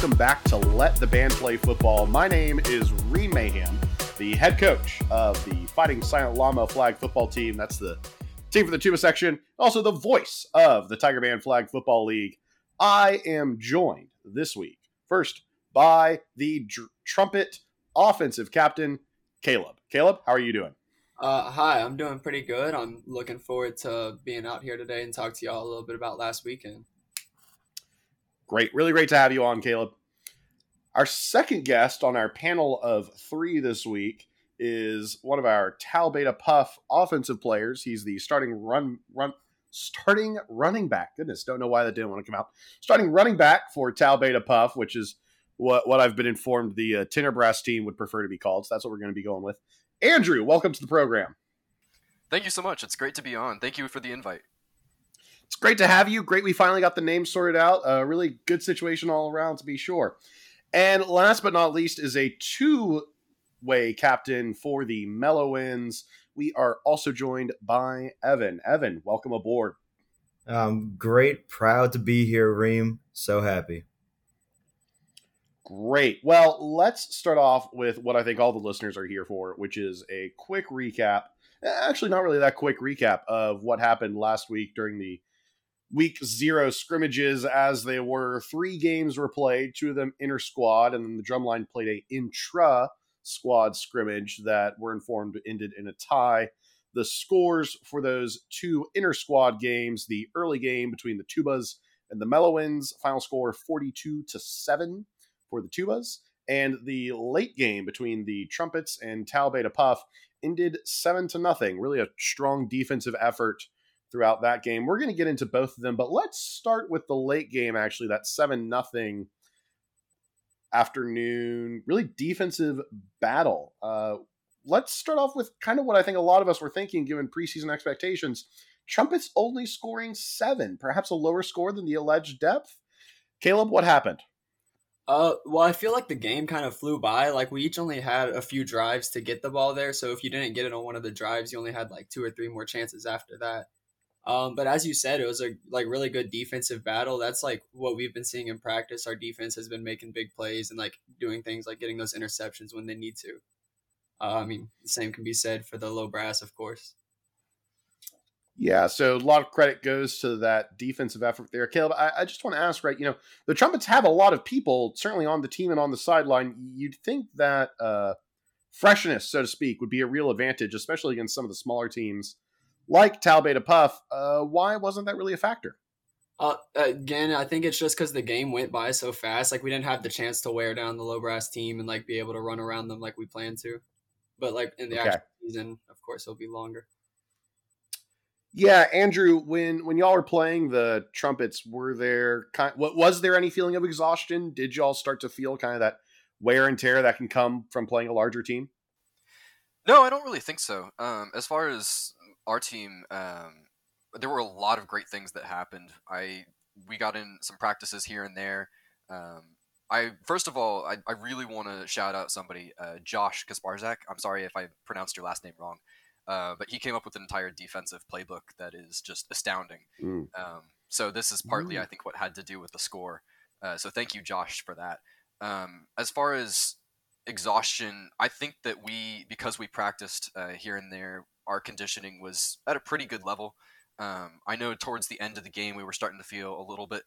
welcome back to Let the Band Play Football. My name is Rehm Mayhem, the head coach of the Fighting Silent Llama flag football team. That's the team for the tuba section, also the voice of the Tiger Band Flag Football League. I am joined this week, first by the dr- trumpet offensive captain, Kaleb. Kaleb, how are you doing? Uh, hi, I'm doing pretty good. I'm looking forward to being out here today and talk to y'all a little bit about last weekend. Great. Really great to have you on, Kaleb. Our second guest on our panel of three this week is one of our Tau Beta Puff offensive players. He's the starting run run starting running back. Goodness, don't know why that didn't want to come out. Starting running back for Tau Beta Puff, which is what what I've been informed the uh, Tenor Brass team would prefer to be called. So that's what we're going to be going with. Andrew, welcome to the program. Thank you so much. It's great to be on. Thank you for the invite. It's great to have you. Great we finally got the name sorted out. A uh, really good situation all around, to be sure. And last but not least is a two way captain for the Mellowins. We are also joined by Evan. Evan, welcome aboard. Um, great, proud to be here, Rehm. So happy. Great. Well, let's start off with what I think all the listeners are here for, which is a quick recap. Actually, not really that quick recap of what happened last week during the week zero scrimmages as they were. Three games were played, two of them inter squad, and then the drumline played a intra squad scrimmage that we're informed ended in a tie. The scores for those two inter squad games, the early game between the Tubas and the Mellowins, final score 42 to 7 for the Tubas, and the late game between the Trumpets and Tau Beta Puff ended 7 to nothing. Really a strong defensive effort throughout that game. We're going to get into both of them, but let's start with the late game actually, that 7 nothing afternoon, really defensive battle. Uh, let's start off with kind of what I think a lot of us were thinking given preseason expectations. Trumpets only scoring seven, perhaps a lower score than the alleged depth. Kaleb, what happened? Uh, well, I feel like the game kind of flew by. Like we each only had a few drives to get the ball there. So if you didn't get it on one of the drives, you only had like two or three more chances after that. Um, but as you said, it was a like really good defensive battle. That's like what we've been seeing in practice. Our defense has been making big plays and like doing things like getting those interceptions when they need to. Uh, I mean, the same can be said for the low brass, of course. Yeah, so a lot of credit goes to that defensive effort there. Kaleb, I, I just want to ask, right? You know, the Trumpets have a lot of people certainly on the team and on the sideline. You'd think that uh, freshness, so to speak, would be a real advantage, especially against some of the smaller teams like Tau Beta Puff. Uh, why wasn't that really a factor? Uh, again, I think it's just because the game went by so fast. Like we didn't have the chance to wear down the low brass team and like be able to run around them like we planned to. But like in the okay. actual season, of course, it'll be longer. Yeah, Andrew, when when y'all were playing the trumpets, were there kind what was there any feeling of exhaustion? Did y'all start to feel kind of that wear and tear that can come from playing a larger team? No, I don't really think so. Um, as far as our team, um, there were a lot of great things that happened. I we got in some practices here and there. Um, I first of all, I, I really want to shout out somebody, uh, Josh Kasparzak. I'm sorry if I pronounced your last name wrong, uh, but he came up with an entire defensive playbook that is just astounding. Mm. Um, so this is partly, mm. I think, what had to do with the score. Uh, so thank you, Josh, for that. Um, as far as exhaustion, I think that we, because we practiced uh, here and there, our conditioning was at a pretty good level. Um, I know towards the end of the game we were starting to feel a little bit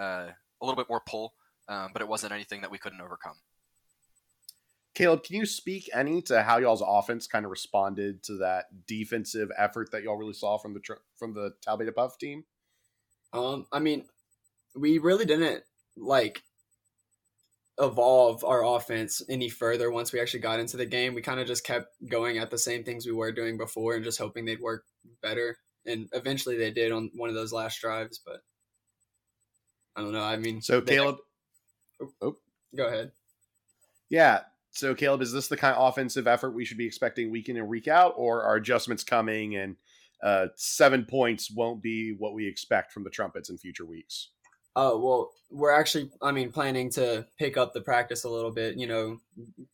uh, a little bit more pull, um, but it wasn't anything that we couldn't overcome. Kaleb, can you speak any to how y'all's offense kind of responded to that defensive effort that y'all really saw from the from the Tau Beta Puff team? Um, I mean, we really didn't like evolve our offense any further once we actually got into the game. We kind of just kept going at the same things we were doing before and just hoping they'd work better. And eventually they did on one of those last drives, but I don't know. I mean, so Kaleb, oh, oh, go ahead. Yeah. So Kaleb, is this the kind of offensive effort we should be expecting week in and week out, or are adjustments coming and uh, seven points won't be what we expect from the trumpets in future weeks? Oh well, we're actually, I mean, planning to pick up the practice a little bit. You know,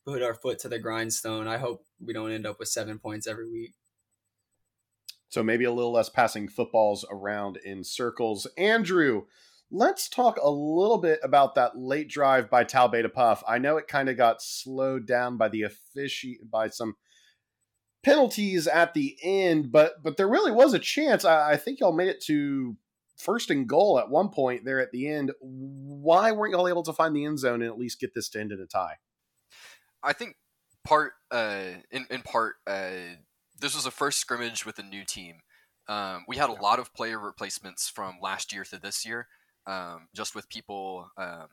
put our foot to the grindstone. I hope we don't end up with seven points every week. So maybe a little less passing footballs around in circles. Andrew, let's talk a little bit about that late drive by Tau Beta Puff. I know it kind of got slowed down by the offici by some penalties at the end, but but there really was a chance. I, I think y'all made it to first and goal at one point there at the end. Why weren't y'all able to find the end zone and at least get this to end in a tie? I think part uh, in in part uh, this was a first scrimmage with a new team. Um, we had a lot of player replacements from last year to this year, um, just with people um,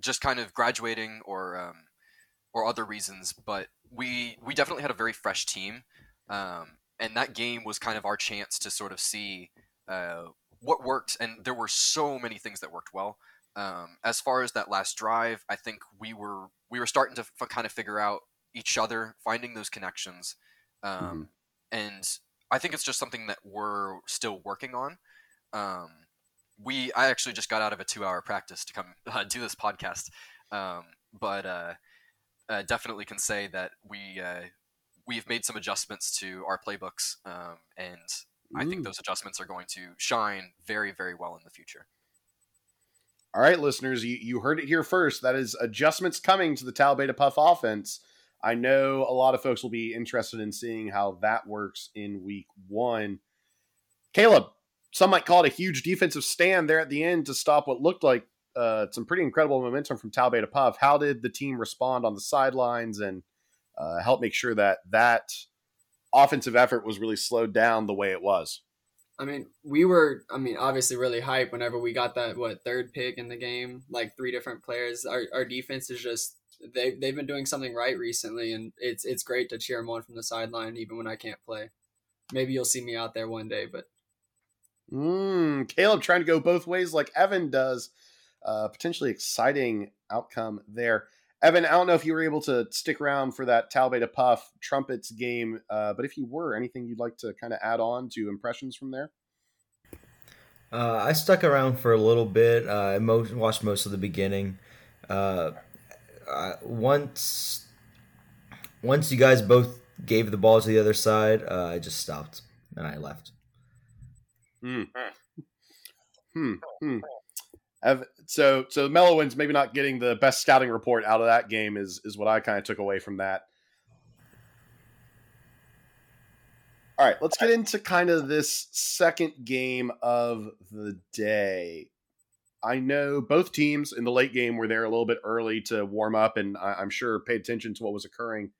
just kind of graduating or um, or other reasons. But we we definitely had a very fresh team, um, and that game was kind of our chance to sort of see uh, what worked. And there were so many things that worked well. Um, as far as that last drive, I think we were we were starting to f- kind of figure out each other, finding those connections, um, mm-hmm. and I think it's just something that we're still working on. Um, we I actually just got out of a two-hour practice to come uh, do this podcast, um, but uh, uh, definitely can say that we uh, we've made some adjustments to our playbooks, um, and. I think those adjustments are going to shine very very well in the future. All right, listeners, you, you heard it here first. That is adjustments coming to the Tau Beta Puff offense. I know a lot of folks will be interested in seeing how that works in week one. Kaleb, some might call it a huge defensive stand there at the end to stop what looked like uh, some pretty incredible momentum from Tau Beta Puff. How did the team respond on the sidelines and uh, help make sure that that offensive effort was really slowed down the way it was? I mean, we were, I mean, obviously really hyped whenever we got that, what, third pick in the game, like three different players. Our, our defense is just, they, they've been doing something right recently, and it's, it's great to cheer them on from the sideline, even when I can't play. Maybe you'll see me out there one day, but. Mm, Kaleb trying to go both ways like Evan does. Uh, potentially exciting outcome there. Evan, I don't know if you were able to stick around for that Tau Beta Puff Trumpets game, uh, but if you were, anything you'd like to kind of add on to impressions from there? Uh, I stuck around for a little bit. Uh, I mo- watched most of the beginning. Uh, once, once you guys both gave the ball to the other side, uh, I just stopped and I left. Hmm. Hmm. hmm so so Mellowins maybe not getting the best scouting report out of that game is is what I kind of took away from that. All right, let's get into kind of this second game of the day. I know both teams in the late game were there a little bit early to warm up, and I, am sure paid attention to what was occurring.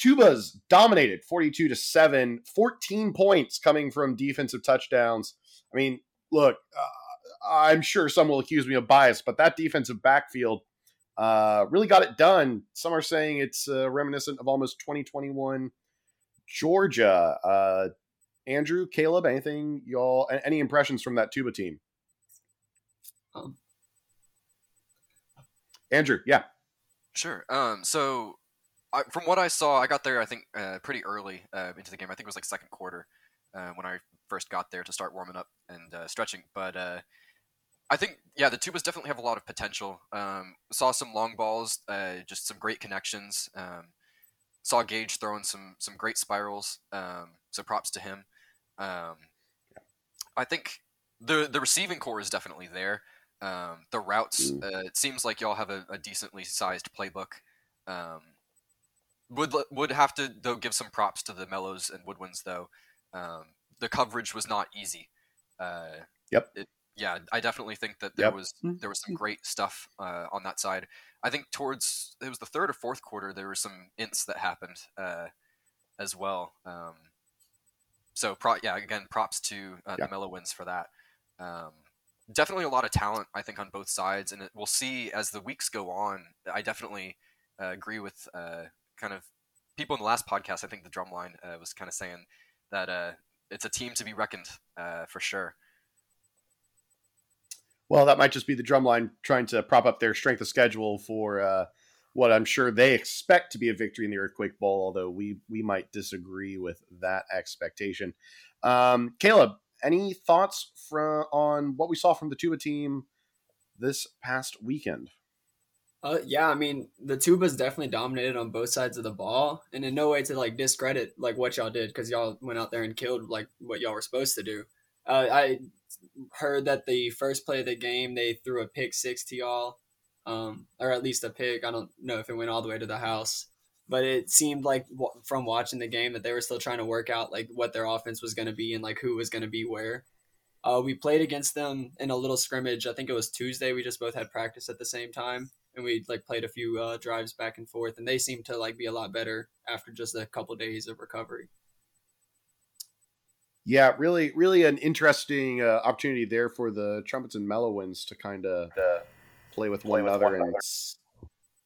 Tubas dominated 42 to 7, 14 points coming from defensive touchdowns. I mean, look, uh, I'm sure some will accuse me of bias, but that defensive backfield uh, really got it done. Some are saying it's uh, reminiscent of almost 2021 Georgia. Uh, Andrew, Kaleb, anything y'all? Any impressions from that tuba team? Um, Andrew, yeah, sure. Um, so I, from what I saw, I got there I think uh, pretty early uh, into the game. I think it was like second quarter uh, when I first got there to start warming up and uh, stretching. But uh, I think yeah, the tubas definitely have a lot of potential. Um, saw some long balls, uh, just some great connections. Um, saw Gage throwing some some great spirals. Um, so props to him. Um, I think the the receiving corps is definitely there. Um, the routes, mm. uh, it seems like y'all have a, a decently sized playbook. Um, would would have to though give some props to the Mellows and Woodwinds though. the coverage was not easy. Uh, yep. It, yeah, I definitely think that there yep. was mm, there was some mm. great stuff uh, on that side. I think towards it was the third or fourth quarter there were some ints that happened uh, as well. Um, so pro- yeah, again, props to uh, the Mellowins for that. Um, definitely a lot of talent, I think, on both sides, and it, we'll see as the weeks go on. I definitely uh, agree with uh, kind of people in the last podcast. I think the drumline uh, was kind of saying that it's a team to be reckoned for sure. Well, that might just be the drumline trying to prop up their strength of schedule for uh, what I'm sure they expect to be a victory in the Earthquake Bowl, although we we might disagree with that expectation. Um, Kaleb, any thoughts from on what we saw from the Tuba team this past weekend? Uh, yeah, I mean the Tubas definitely dominated on both sides of the ball, and in no way to like discredit like what y'all did because y'all went out there and killed like what y'all were supposed to do. Uh, I heard that the first play of the game they threw a pick six to y'all, um, or at least a pick. I don't know if it went all the way to the house, but it seemed like w- from watching the game that they were still trying to work out like what their offense was going to be and like who was going to be where. Uh, we played against them in a little scrimmage. I think it was Tuesday. We just both had practice at the same time, and we like played a few uh, drives back and forth. And they seemed to like be a lot better after just a couple days of recovery. Yeah, really, really an interesting uh, opportunity there for the trumpets and mellowins to kind of play with play one another and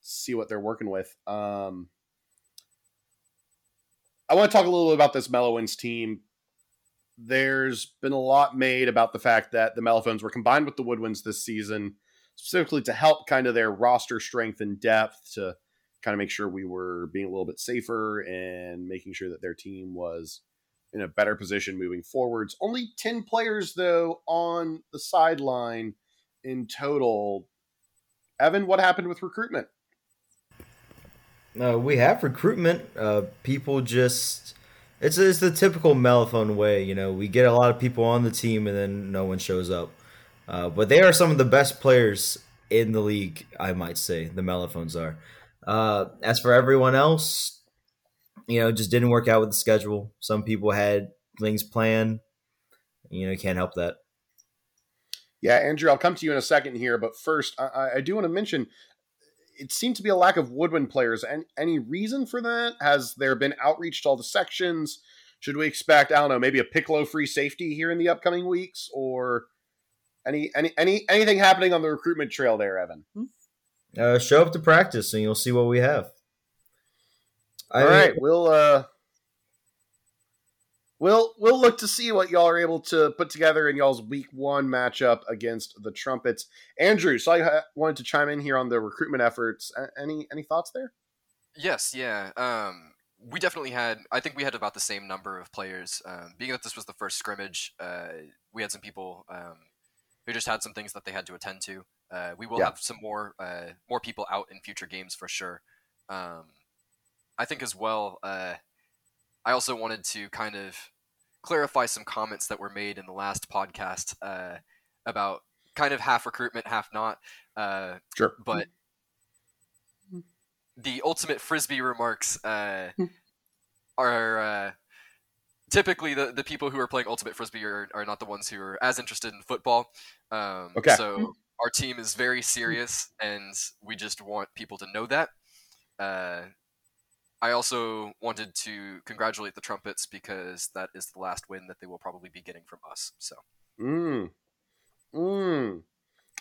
see what they're working with. Um, I want to talk a little bit about this mellowins team there's been a lot made about the fact that the Mellophones were combined with the Woodwinds this season, specifically to help kind of their roster strength and depth to kind of make sure we were being a little bit safer and making sure that their team was in a better position moving forwards. Only 10 players, though, on the sideline in total. Evan, what happened with recruitment? Uh, we have recruitment. Uh, people just it's it's the typical Mellophone way. You know, we get a lot of people on the team and then no one shows up. Uh, but they are some of the best players in the league, I might say. The Mellophones are. Uh, as for everyone else, you know, just didn't work out with the schedule. Some people had things planned. You know, can't help that. Yeah, Andrew, I'll come to you in a second here, but first, I, I do want to mention it seemed to be a lack of woodwind players. And any reason for that? Has there been outreach to all the sections? Should we expect, I don't know, maybe a Piccolo free safety here in the upcoming weeks, or any any any anything happening on the recruitment trail there, Evan? Hmm? Uh, show up to practice, and you'll see what we have. All I, right, we'll uh, we'll we'll look to see what y'all are able to put together in y'all's week one matchup against the Trumpets. Andrew, so I wanted to chime in here on the recruitment efforts. Any any thoughts there? Yes, yeah. Um, we definitely had. I think we had about the same number of players. Um, being that this was the first scrimmage, uh, we had some people um, who just had some things that they had to attend to. Uh, we will yeah. have some more uh, more people out in future games for sure. Um, I think as well. Uh, I also wanted to kind of clarify some comments that were made in the last podcast uh, about kind of half recruitment, half not. Uh, sure. But the ultimate frisbee remarks uh, are uh, typically the, the people who are playing ultimate frisbee are, are not the ones who are as interested in football. Um, okay. So our team is very serious, and we just want people to know that. I also wanted to congratulate the Trumpets because that is the last win that they will probably be getting from us. So. Mm. Mm.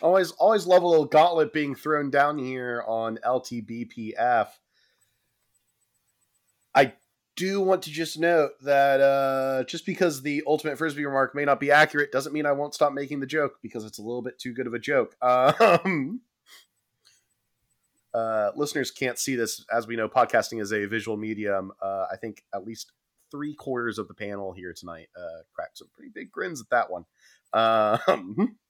Always, always love a little gauntlet being thrown down here on LTBPF. I do want to just note that uh, just because the ultimate frisbee remark may not be accurate doesn't mean I won't stop making the joke because it's a little bit too good of a joke. Um, uh, listeners can't see this, as we know, podcasting is a visual medium. Uh, I think at least three quarters of the panel here tonight uh, cracked some pretty big grins at that one. Um,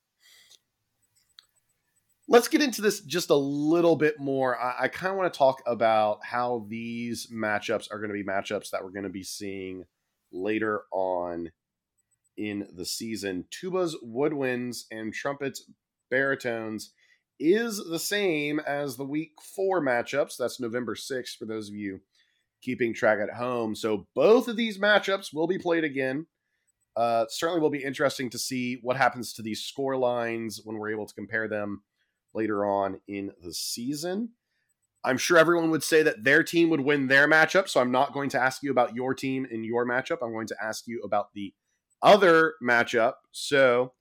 let's get into this just a little bit more. I, I kind of want to talk about how these matchups are going to be matchups that we're going to be seeing later on in the season. Tubas, woodwinds, and trumpets, baritones is the same as the week four matchups. That's November 6th for those of you keeping track at home. So both of these matchups will be played again. Uh, certainly will be interesting to see what happens to these score lines when we're able to compare them later on in the season. I'm sure everyone would say that their team would win their matchup, so I'm not going to ask you about your team in your matchup. I'm going to ask you about the other matchup. So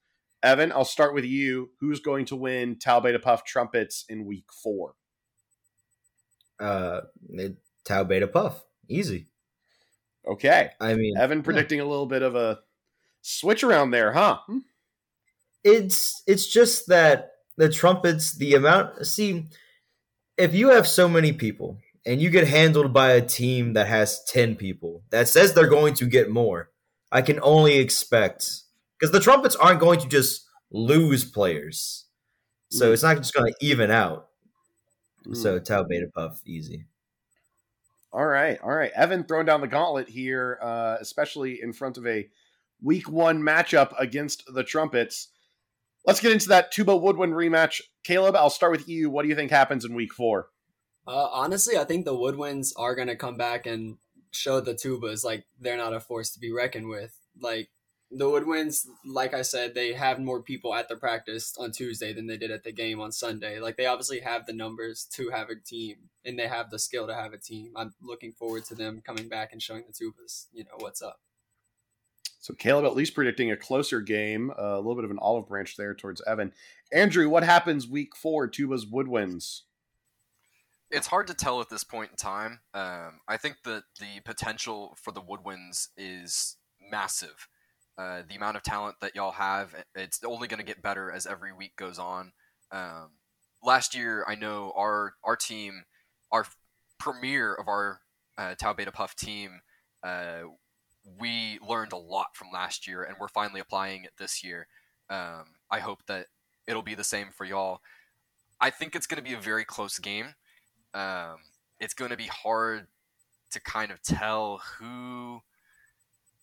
Evan, I'll start with you. Who's going to win Tau Beta Puff Trumpets in week four? Uh, Tau Beta Puff. Easy. Okay. I mean, Evan predicting yeah. a little bit of a switch around there, huh? It's it's just that the trumpets, the amount. See, if you have so many people and you get handled by a team that has ten people that says they're going to get more, I can only expect because the trumpets aren't going to just lose players, so mm. it's not just going to even out. Mm. So Tau Beta Puff easy. All right, all right. Evan throwing down the gauntlet here, uh, especially in front of a week one matchup against the Trumpets. Let's get into that Tuba Woodwind rematch. Kaleb, I'll start with you. What do you think happens in week four? Uh, honestly, I think the Woodwinds are going to come back and show the Tubas like they're not a force to be reckoned with. Like the Woodwinds, like I said, they have more people at the practice on Tuesday than they did at the game on Sunday. Like they obviously have the numbers to have a team, and they have the skill to have a team. I'm looking forward to them coming back and showing the Tubas, you know, what's up. So Kaleb at least predicting a closer game, uh, a little bit of an olive branch there towards Evan. Andrew, what happens week four? Tuba's Woodwinds. It's hard to tell at this point in time. Um, I think that the potential for the Woodwinds is massive. Uh, the amount of talent that y'all have, it's only going to get better as every week goes on. Um, last year, I know our our team, our premiere of our uh, Tau Beta Puff team, uh, we learned a lot from last year, and we're finally applying it this year. Um, I hope that it'll be the same for y'all. I think it's going to be a very close game. Um, it's going to be hard to kind of tell who.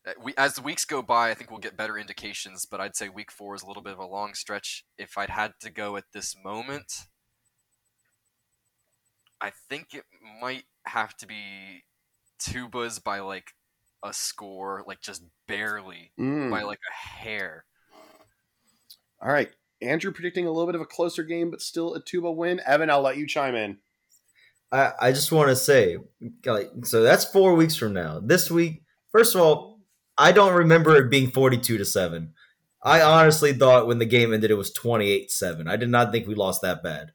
Uh, we, as the weeks go by, I think we'll get better indications, but I'd say week four is a little bit of a long stretch. If I'd had to go at this moment, I think it might have to be Tubas by like a score, like just barely Mm. by like a hair. All right. Andrew predicting a little bit of a closer game, but still a Tuba win. Evan, I'll let you chime in. I, I just want to say, so that's four weeks from now. This week, first of all, I don't remember it being 42 to 7. I honestly thought when the game ended, it was 28 7. I did not think we lost that bad.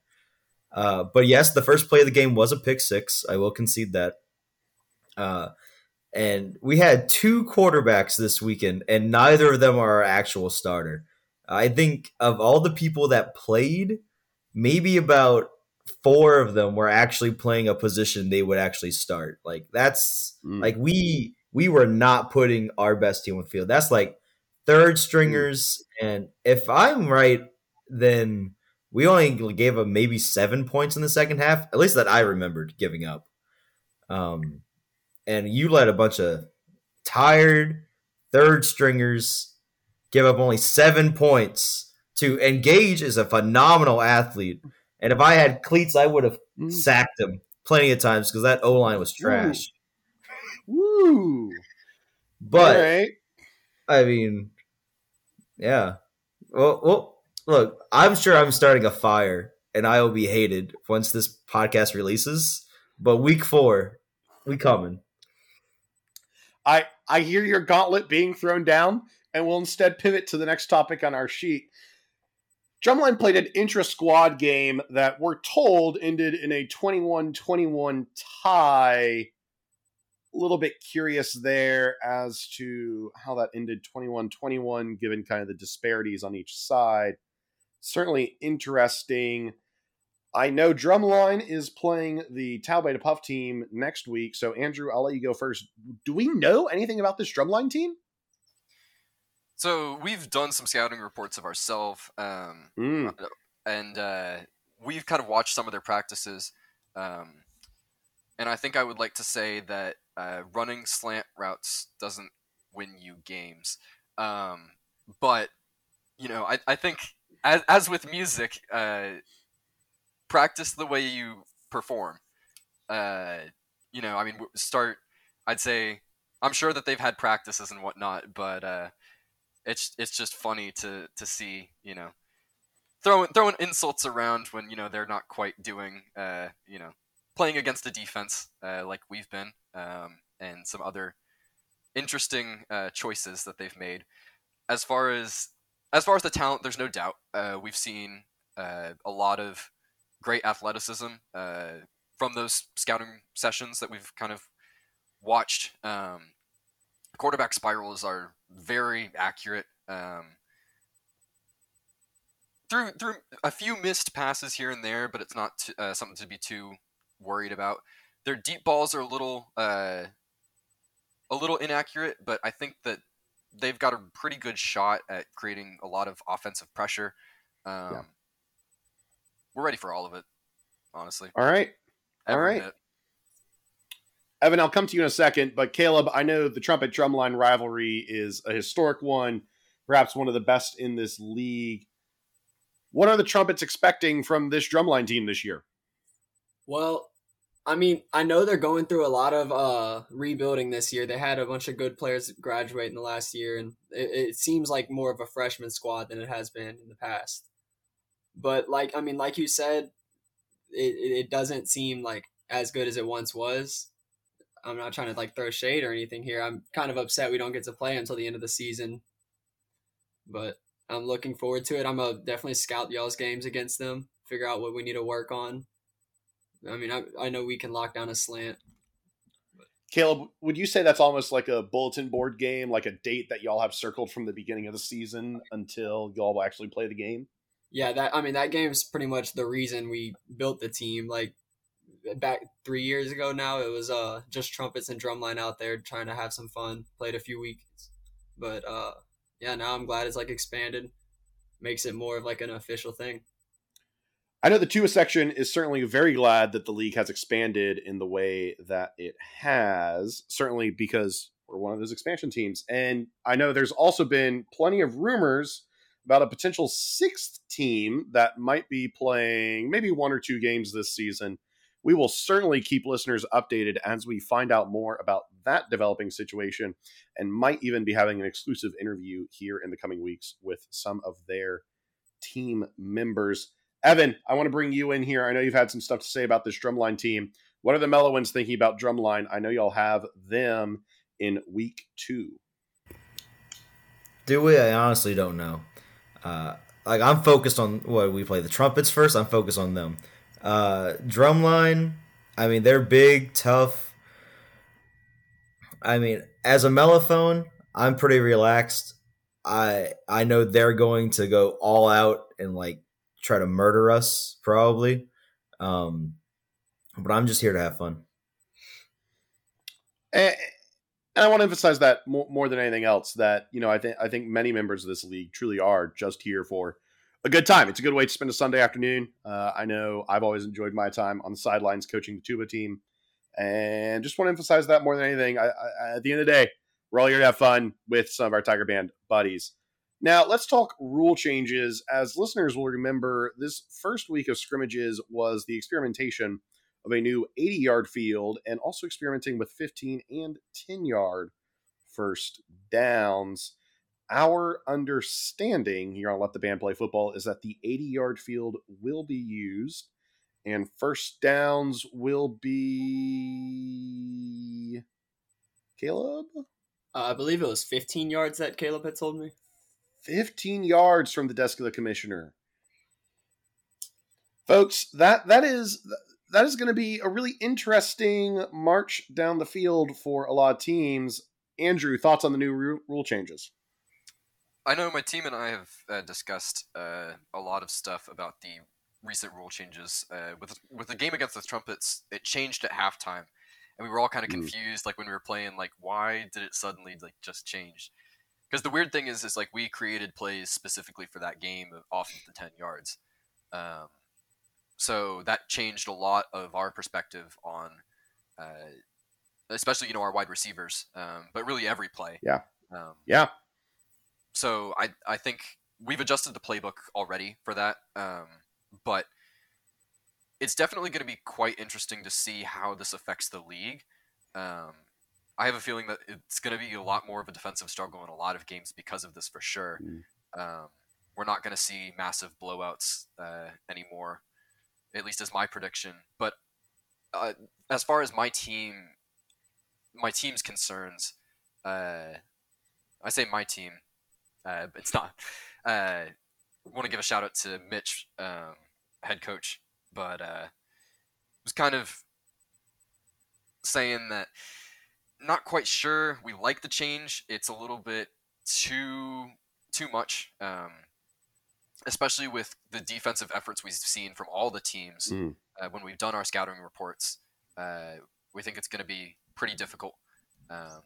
Uh, but yes, the first play of the game was a pick six. I will concede that. Uh, and we had two quarterbacks this weekend, and neither of them are our actual starter. I think of all the people that played, maybe about four of them were actually playing a position they would actually start. Like that's Mm. like we we were not putting our best team on the field. That's like third stringers, and if I'm right, then we only gave up maybe seven points in the second half. At least that I remembered giving up. Um, and you let a bunch of tired third stringers give up only seven points to engage is a phenomenal athlete. And if I had cleats, I would have Mm. sacked him plenty of times because that O line was trash. Woo. But right. I mean, yeah. Well, well, look, I'm sure I'm starting a fire, and I will be hated once this podcast releases. But week four, we coming. I I hear your gauntlet being thrown down, and we'll instead pivot to the next topic on our sheet. Drumline played an intra squad game that we're told ended in a 21 21 tie. A little bit curious there as to how that ended 21 21, given kind of the disparities on each side. Certainly interesting. I know Drumline is playing the Tau Beta Puff team next week. So, Andrew, I'll let you go first. Do we know anything about this Drumline team? So we've done some scouting reports of ourselves, um, Mm. and uh, we've kind of watched some of their practices. Um, and I think I would like to say that uh, running slant routes doesn't win you games. Um, but you know, I, I think as, as with music, uh, practice the way you perform. Uh, you know, I mean, start. I'd say I'm sure that they've had practices and whatnot, but uh, it's it's just funny to to see you know throwing throwing insults around when you know they're not quite doing uh, you know playing against a defense uh, like we've been um, and some other interesting uh, choices that they've made as far as as far as the talent there's no doubt uh, we've seen uh, a lot of great athleticism uh, from those scouting sessions that we've kind of watched um, quarterback spirals are very accurate. Um, through through a few missed passes here and there, but it's not t- uh, something to be too worried about. Their deep balls are a little uh, a little inaccurate, but I think that they've got a pretty good shot at creating a lot of offensive pressure. Um, We're ready for all of it, honestly. All right. All Every right. bit. Evan, I'll come to you in a second, but Kaleb, I know the trumpet drumline rivalry is a historic one, perhaps one of the best in this league. What are the trumpets expecting from this drumline team this year? Well, I mean, I know they're going through a lot of uh, rebuilding this year. They had a bunch of good players graduate in the last year, and it, it seems like more of a freshman squad than it has been in the past. But like, I mean, like you said, it, it doesn't seem like as good as it once was. I'm not trying to like throw shade or anything here. I'm kind of upset we don't get to play until the end of the season, but I'm looking forward to it. I'm gonna definitely scout y'all's games against them, figure out what we need to work on. I mean, I, I know we can lock down a slant. Kaleb, would you say that's almost like a bulletin board game, like a date that y'all have circled from the beginning of the season until y'all actually play the game? Yeah, that I mean that game's pretty much the reason we built the team. Like back three years ago now, it was uh just trumpets and drumline out there trying to have some fun. Played a few weeks, but uh yeah, now I'm glad it's like expanded, makes it more of like an official thing. I know the Tuba section is certainly very glad that the league has expanded in the way that it has, certainly because we're one of those expansion teams. And I know there's also been plenty of rumors about a potential sixth team that might be playing maybe one or two games this season. We will certainly keep listeners updated as we find out more about that developing situation and might even be having an exclusive interview here in the coming weeks with some of their team members. Evan, I want to bring you in here. I know you've had some stuff to say about this drumline team. What are the Mellowins thinking about drumline? I know y'all have them in week two. Do we? I honestly don't know. Uh, like I'm focused on what we play the trumpets first. I'm focused on them. Uh, drumline. I mean, they're big, tough. I mean, as a mellophone, I'm pretty relaxed. I I know they're going to go all out and like try to murder us probably. Um, but I'm just here to have fun. And, and I want to emphasize that more, more than anything else that you know I think I think many members of this league truly are just here for a good time. It's a good way to spend a Sunday afternoon. Uh, I know I've always enjoyed my time on the sidelines coaching the tuba team, and just want to emphasize that more than anything. I, I, at the end of the day, we're all here to have fun with some of our Tiger Band buddies. Now, let's talk rule changes. As listeners will remember, this first week of scrimmages was the experimentation of a new 80 yard field and also experimenting with 15 and 10 yard first downs. Our understanding here on Let the Band Play Football is that the 80 yard field will be used and first downs will be. Kaleb? Uh, I believe it was 15 yards that Kaleb had told me. 15 yards from the desk of the commissioner. Folks, that that is that is going to be a really interesting march down the field for a lot of teams. Andrew, thoughts on the new rule changes? I know my team and I have uh, discussed uh, a lot of stuff about the recent rule changes. Uh, with with the game against the Trumpets, it changed at halftime, and we were all kind of Mm. confused, like when we were playing, like why did it suddenly like just change? Because the weird thing is, is like we created plays specifically for that game off of the ten yards, um, so that changed a lot of our perspective on, uh, especially you know our wide receivers, um, but really every play. Yeah. Um, Yeah, so I I think we've adjusted the playbook already for that, um, but it's definitely going to be quite interesting to see how this affects the league. I have a feeling that it's going to be a lot more of a defensive struggle in a lot of games because of this for sure. Mm. Um, we're not going to see massive blowouts uh, anymore, at least as my prediction. But uh, as far as my team, my team's concerns, uh, I say my team, uh, it's not. Uh, want to give a shout out to Mitch, um, head coach, but uh, was kind of saying that not quite sure we like the change. It's a little bit too too much, um, especially with the defensive efforts we've seen from all the teams Mm. uh, when we've done our scouting reports. Uh, we think it's going to be pretty difficult. Um,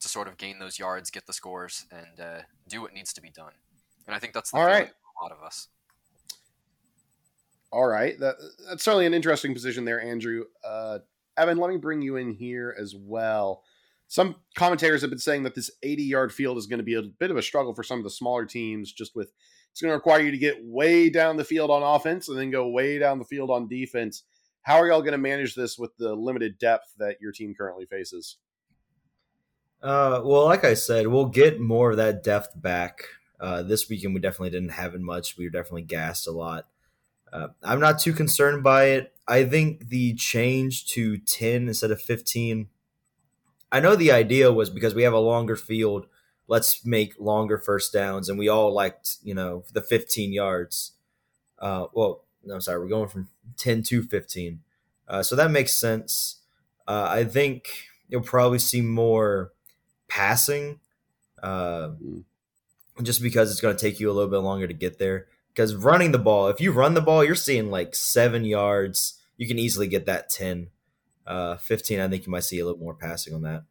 to sort of gain those yards, get the scores, and uh, do what needs to be done. And I think that's the All right. a lot of us. All right, that, that's certainly an interesting position there, Andrew. Evan, let me bring you in here as well. Some commentators have been saying that this 80 yard field is going to be a bit of a struggle for some of the smaller teams, just with it's going to require you to get way down the field on offense and then go way down the field on defense. How are y'all going to manage this with the limited depth that your team currently faces? Uh, well, like I said, we'll get more of that depth back. Uh, this weekend, we definitely didn't have it much. We were definitely gassed a lot. Uh, I'm not too concerned by it. I think the change to 10 instead of 15, I know the idea was because we have a longer field, let's make longer first downs. And we all liked, you know, the 15 yards. Uh, well, no, sorry, we're going from 10 to 15. Uh, so that makes sense. Uh, I think you'll probably see more passing, uh, mm. just because it's going to take you a little bit longer to get there. Because running the ball, if you run the ball, you're seeing like seven yards. You can easily get that 10. Uh, 15, I think you might see a little more passing on that.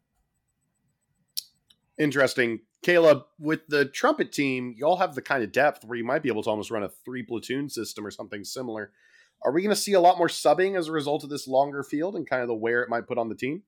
Interesting. Kaleb, with the trumpet team, y'all have the kind of depth where you might be able to almost run a three platoon system or something similar. Are we going to see a lot more subbing as a result of this longer field and kind of the wear it might put on the team?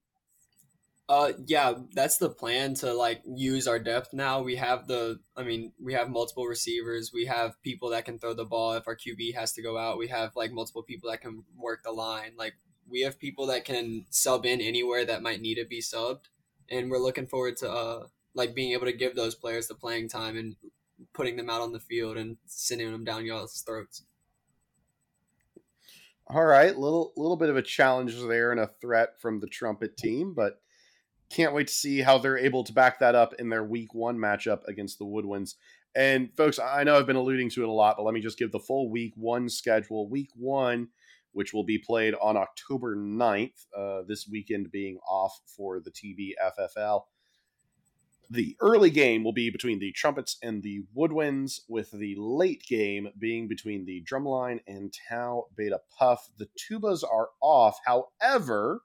Uh, yeah, that's the plan to like use our depth now. We have the, I mean, we have multiple receivers. We have people that can throw the ball if our QB has to go out. We have like multiple people that can work the line. Like we have people that can sub in anywhere that might need to be subbed, and we're looking forward to uh like being able to give those players the playing time and putting them out on the field and sending them down y'all's throats. All right, little little bit of a challenge there and a threat from the trumpet team, but can't wait to see how they're able to back that up in their week one matchup against the Woodwinds. And folks, I know I've been alluding to it a lot, but let me just give the full week one schedule. Week one, which will be played on October 9th, uh, this weekend being off for the TBFFL. The early game will be between the Trumpets and the Woodwinds, with the late game being between the Drumline and Tau Beta Puff. The Tubas are off. However,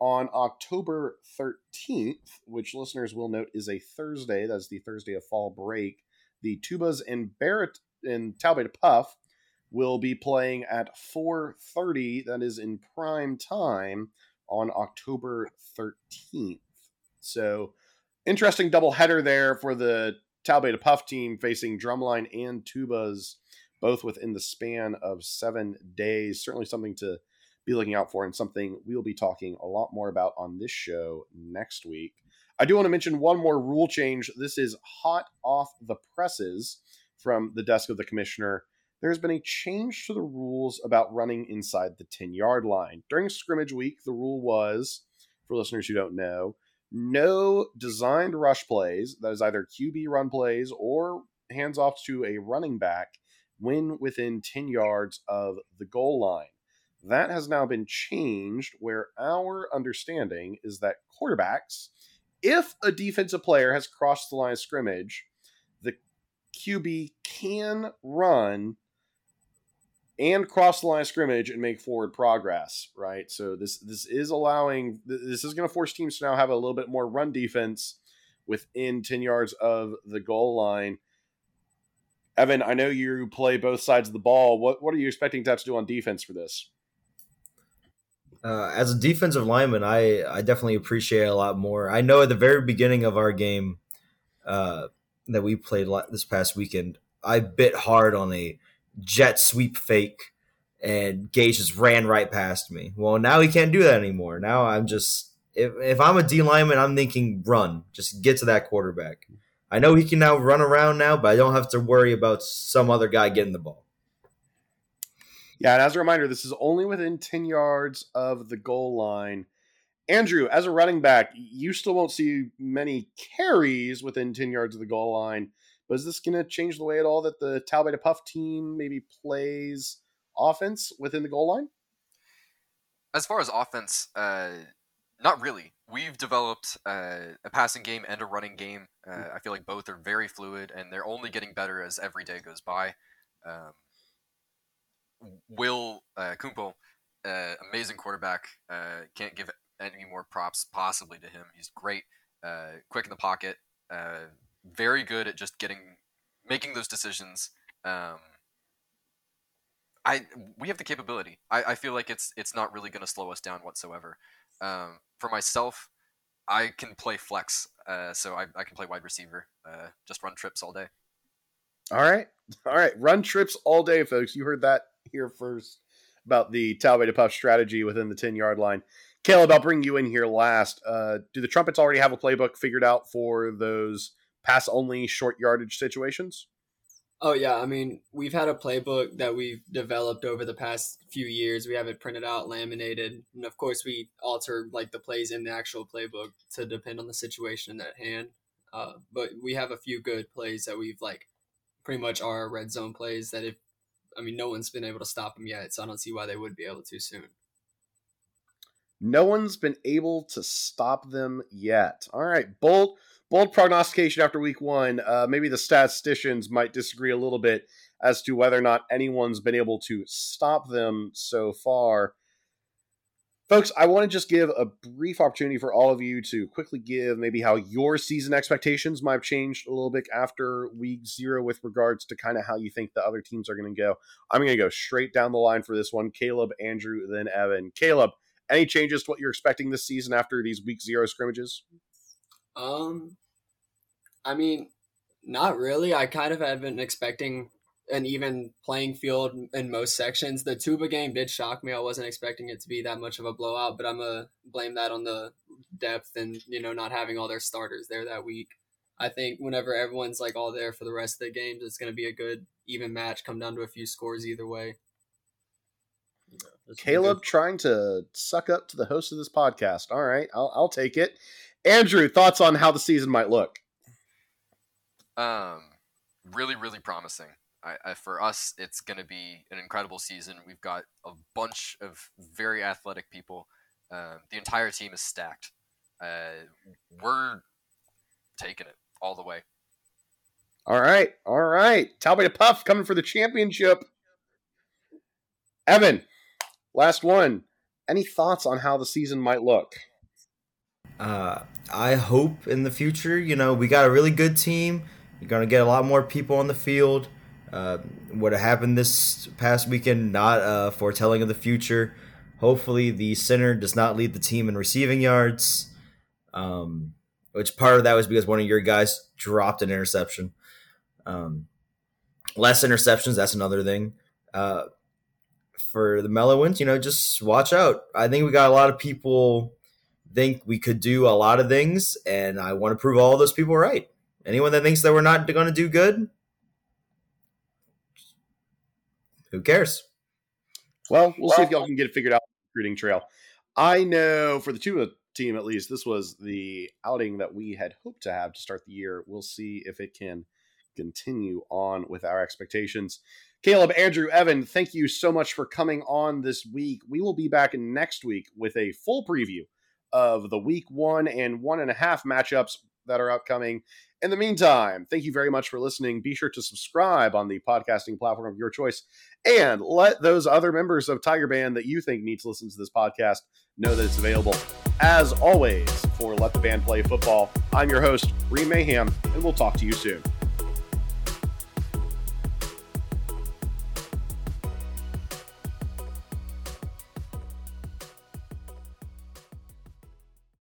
on October 13th, which listeners will note is a Thursday, that's the Thursday of fall break, the Tubas and Barrett and Tau Beta Puff will be playing at 4.30, that is in prime time, on October 13th. So, interesting double header there for the Tau Beta Puff team facing Drumline and Tubas, both within the span of seven days. Certainly something to be looking out for and something we'll be talking a lot more about on this show next week. I do want to mention one more rule change. This is hot off the presses from the desk of the commissioner. There's been a change to the rules about running inside the 10 yard line. During scrimmage week, the rule was, for listeners who don't know, no designed rush plays, that is either QB run plays or hands off to a running back, when within 10 yards of the goal line. That has now been changed, where our understanding is that quarterbacks, if a defensive player has crossed the line of scrimmage, the QB can run and cross the line of scrimmage and make forward progress, right? So this this is allowing this is going to force teams to now have a little bit more run defense within 10 yards of the goal line. Evan, I know you play both sides of the ball. What what are you expecting to have to do on defense for this? Uh, as a defensive lineman, I I definitely appreciate a lot more. I know at the very beginning of our game uh, that we played this past weekend, I bit hard on a jet sweep fake, and Gage just ran right past me. Well, now he can't do that anymore. Now I'm just if if I'm a D lineman, I'm thinking run, just get to that quarterback. I know he can now run around now, but I don't have to worry about some other guy getting the ball. Yeah, and as a reminder, this is only within 10 yards of the goal line. Andrew, as a running back, you still won't see many carries within 10 yards of the goal line. But is this going to change the way at all that the Tau Beta Puff team maybe plays offense within the goal line? As far as offense, uh, not really. We've developed uh, a passing game and a running game. Uh, I feel like both are very fluid, and they're only getting better as every day goes by. Um, Will uh, Kumpo, uh, amazing quarterback. Uh, can't give any more props possibly to him. He's great, uh, quick in the pocket, uh, very good at just getting making those decisions. Um, I we have the capability. I, I feel like it's it's not really going to slow us down whatsoever. Um, for myself, I can play flex, uh, so I, I can play wide receiver. Just run trips all day. All right, all right, run trips all day, folks. You heard that here first about the Talbot to Puff strategy within the ten yard line. Kaleb, I'll bring you in here last. Uh, do the Trumpets already have a playbook figured out for those pass only short yardage situations? Oh yeah, I mean we've had a playbook that we've developed over the past few years. We have it printed out, laminated, and of course we alter like the plays in the actual playbook to depend on the situation at hand. Uh, but we have a few good plays that we've like pretty much are red zone plays that if I mean no one's been able to stop them yet, so I don't see why they would be able to soon. No one's been able to stop them yet. All right, bold bold prognostication after week one. Uh, maybe the statisticians might disagree a little bit as to whether or not anyone's been able to stop them so far. Folks, I want to just give a brief opportunity for all of you to quickly give maybe how your season expectations might have changed a little bit after week zero with regards to kind of how you think the other teams are going to go. I'm going to go straight down the line for this one Kaleb, Andrew, then Evan. Kaleb, any changes to what you're expecting this season after these week zero scrimmages? Um, I mean, not really. I kind of had been expecting an even playing field in most sections. The Tuba game did shock me. I wasn't expecting it to be that much of a blowout, but I'm gonna blame that on the depth and you know not having all their starters there that week. I think whenever everyone's like all there for the rest of the games, it's gonna be a good even match. Come down to a few scores either way. Kaleb trying to suck up to the host of this podcast. All right, I'll, I'll take it. Andrew, thoughts on how the season might look? Um, really, really promising. I, I, for us, it's going to be an incredible season. We've got a bunch of very athletic people. Um, the entire team is stacked. Uh, we're taking it all the way. All right, all right. Talbot Puff coming for the championship. Evan, last one. Any thoughts on how the season might look? Uh, I hope in the future, you know, we got a really good team. You're going to get a lot more people on the field. Uh, what happened this past weekend, not a foretelling of the future. Hopefully, the center does not lead the team in receiving yards. Um, which part of that was because one of your guys dropped an interception. Um, less interceptions, that's another thing. Uh, for the Mellowins, you know, just watch out. I think we got a lot of people think we could do a lot of things, and I want to prove all those people right. Anyone that thinks that we're not going to do good, who cares? Well, we'll see if y'all can get it figured out recruiting trail. I know for the two team at least, this was the outing that we had hoped to have to start the year. We'll see if it can continue on with our expectations. Kaleb, Andrew, Evan, thank you so much for coming on this week. We will be back next week with a full preview of the week one and one and a half matchups that are upcoming. In the meantime, thank you very much for listening. Be sure to subscribe on the podcasting platform of your choice and let those other members of Tiger Band that you think need to listen to this podcast know that it's available. As always, for Let the Band Play Football, I'm your host, Rehm Mayhem, and we'll talk to you soon.